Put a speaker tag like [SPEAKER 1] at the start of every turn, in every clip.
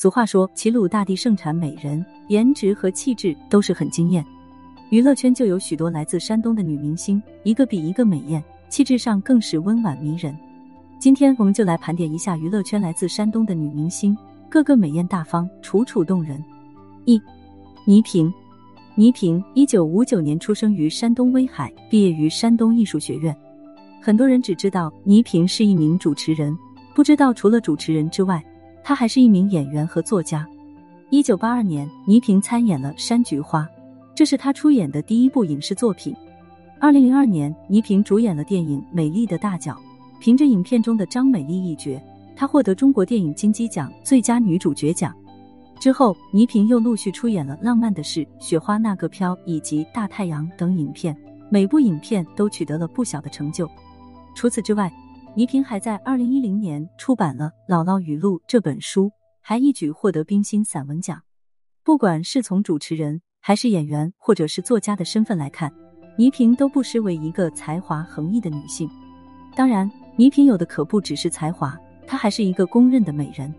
[SPEAKER 1] 俗话说，齐鲁大地盛产美人，颜值和气质都是很惊艳。娱乐圈就有许多来自山东的女明星，一个比一个美艳，气质上更是温婉迷人。今天我们就来盘点一下娱乐圈来自山东的女明星，个个美艳大方，楚楚动人。一，倪萍。倪萍，一九五九年出生于山东威海，毕业于山东艺术学院。很多人只知道倪萍是一名主持人，不知道除了主持人之外，她还是一名演员和作家。一九八二年，倪萍参演了《山菊花》。这是他出演的第一部影视作品。二零零二年，倪萍主演了电影《美丽的大脚》，凭着影片中的张美丽一角，她获得中国电影金鸡奖最佳女主角奖。之后，倪萍又陆续出演了《浪漫的事》《雪花那个飘》以及《大太阳》等影片，每部影片都取得了不小的成就。除此之外，倪萍还在二零一零年出版了《姥姥语录》这本书，还一举获得冰心散文奖。不管是从主持人，还是演员或者是作家的身份来看，倪萍都不失为一个才华横溢的女性。当然，倪萍有的可不只是才华，她还是一个公认的美人。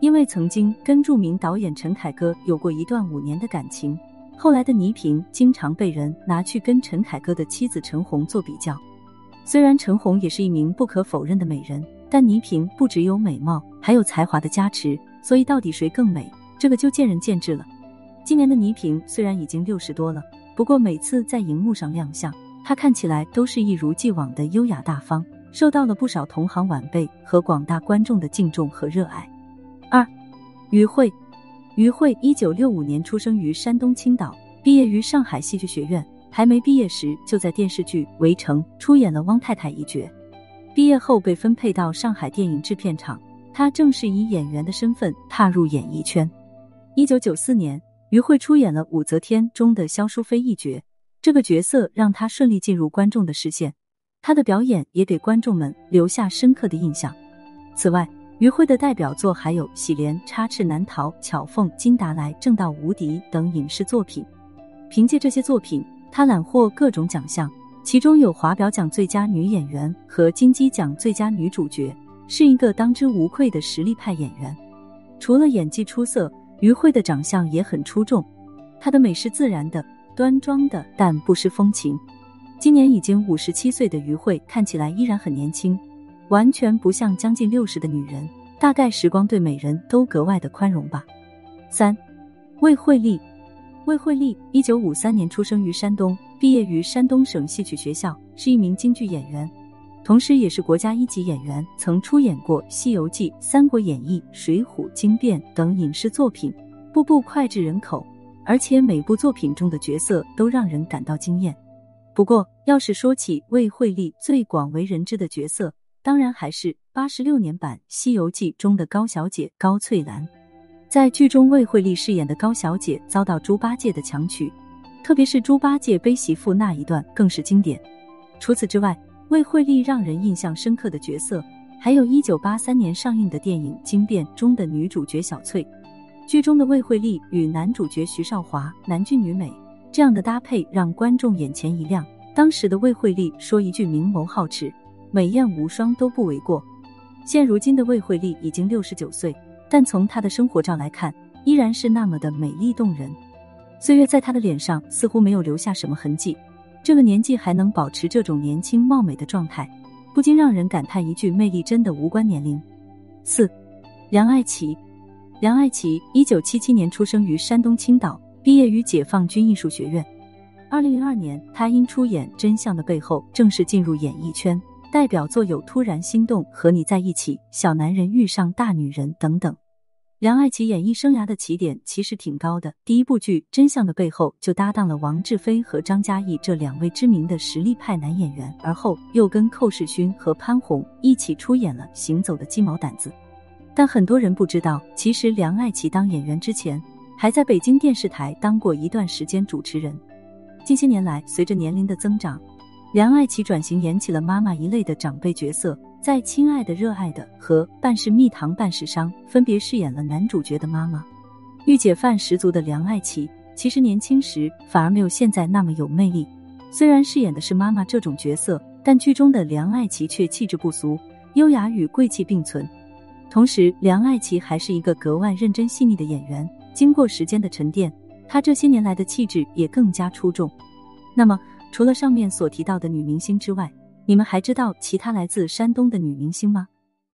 [SPEAKER 1] 因为曾经跟著名导演陈凯歌有过一段五年的感情，后来的倪萍经常被人拿去跟陈凯歌的妻子陈红做比较。虽然陈红也是一名不可否认的美人，但倪萍不只有美貌，还有才华的加持，所以到底谁更美，这个就见仁见智了。今年的倪萍虽然已经六十多了，不过每次在荧幕上亮相，她看起来都是一如既往的优雅大方，受到了不少同行晚辈和广大观众的敬重和热爱。二，于慧，于慧一九六五年出生于山东青岛，毕业于上海戏剧学院，还没毕业时就在电视剧《围城》出演了汪太太一角，毕业后被分配到上海电影制片厂，她正是以演员的身份踏入演艺圈。一九九四年。于慧出演了《武则天》中的萧淑妃一角，这个角色让她顺利进入观众的视线，她的表演也给观众们留下深刻的印象。此外，于慧的代表作还有《喜莲》《插翅难逃》《巧凤》《金达莱》《正道无敌》等影视作品。凭借这些作品，她揽获各种奖项，其中有华表奖最佳女演员和金鸡奖最佳女主角，是一个当之无愧的实力派演员。除了演技出色。于慧的长相也很出众，她的美是自然的、端庄的，但不失风情。今年已经五十七岁的于慧看起来依然很年轻，完全不像将近六十的女人。大概时光对美人都格外的宽容吧。三，魏慧丽，魏慧丽一九五三年出生于山东，毕业于山东省戏曲学校，是一名京剧演员。同时，也是国家一级演员，曾出演过《西游记》《三国演义》《水浒》《惊变》等影视作品，步步脍炙人口，而且每部作品中的角色都让人感到惊艳。不过，要是说起魏慧丽最广为人知的角色，当然还是八十六年版《西游记》中的高小姐高翠兰。在剧中，魏慧丽饰演的高小姐遭到猪八戒的强娶，特别是猪八戒背媳妇那一段更是经典。除此之外，魏慧丽让人印象深刻的角色，还有一九八三年上映的电影《惊变》中的女主角小翠。剧中的魏慧丽与男主角徐少华男俊女美这样的搭配，让观众眼前一亮。当时的魏慧丽说一句“明眸皓齿，美艳无双”都不为过。现如今的魏慧丽已经六十九岁，但从她的生活照来看，依然是那么的美丽动人。岁月在她的脸上似乎没有留下什么痕迹。这个年纪还能保持这种年轻貌美的状态，不禁让人感叹一句：魅力真的无关年龄。四，梁爱琪，梁爱琪一九七七年出生于山东青岛，毕业于解放军艺术学院。二零零二年，她因出演《真相的背后》正式进入演艺圈，代表作有《突然心动》和你在一起、小男人遇上大女人等等。梁爱琪演艺生涯的起点其实挺高的，第一部剧《真相的背后》就搭档了王志飞和张嘉译这两位知名的实力派男演员，而后又跟寇世勋和潘虹一起出演了《行走的鸡毛掸子》。但很多人不知道，其实梁爱琪当演员之前，还在北京电视台当过一段时间主持人。近些年来，随着年龄的增长，梁爱琪转型演起了妈妈一类的长辈角色。在《亲爱的、热爱的》和《半是蜜糖半是伤》分别饰演了男主角的妈妈，御姐范十足的梁爱琪，其实年轻时反而没有现在那么有魅力。虽然饰演的是妈妈这种角色，但剧中的梁爱琪却气质不俗，优雅与贵气并存。同时，梁爱琪还是一个格外认真细腻的演员。经过时间的沉淀，她这些年来的气质也更加出众。那么，除了上面所提到的女明星之外，你们还知道其他来自山东的女明星吗？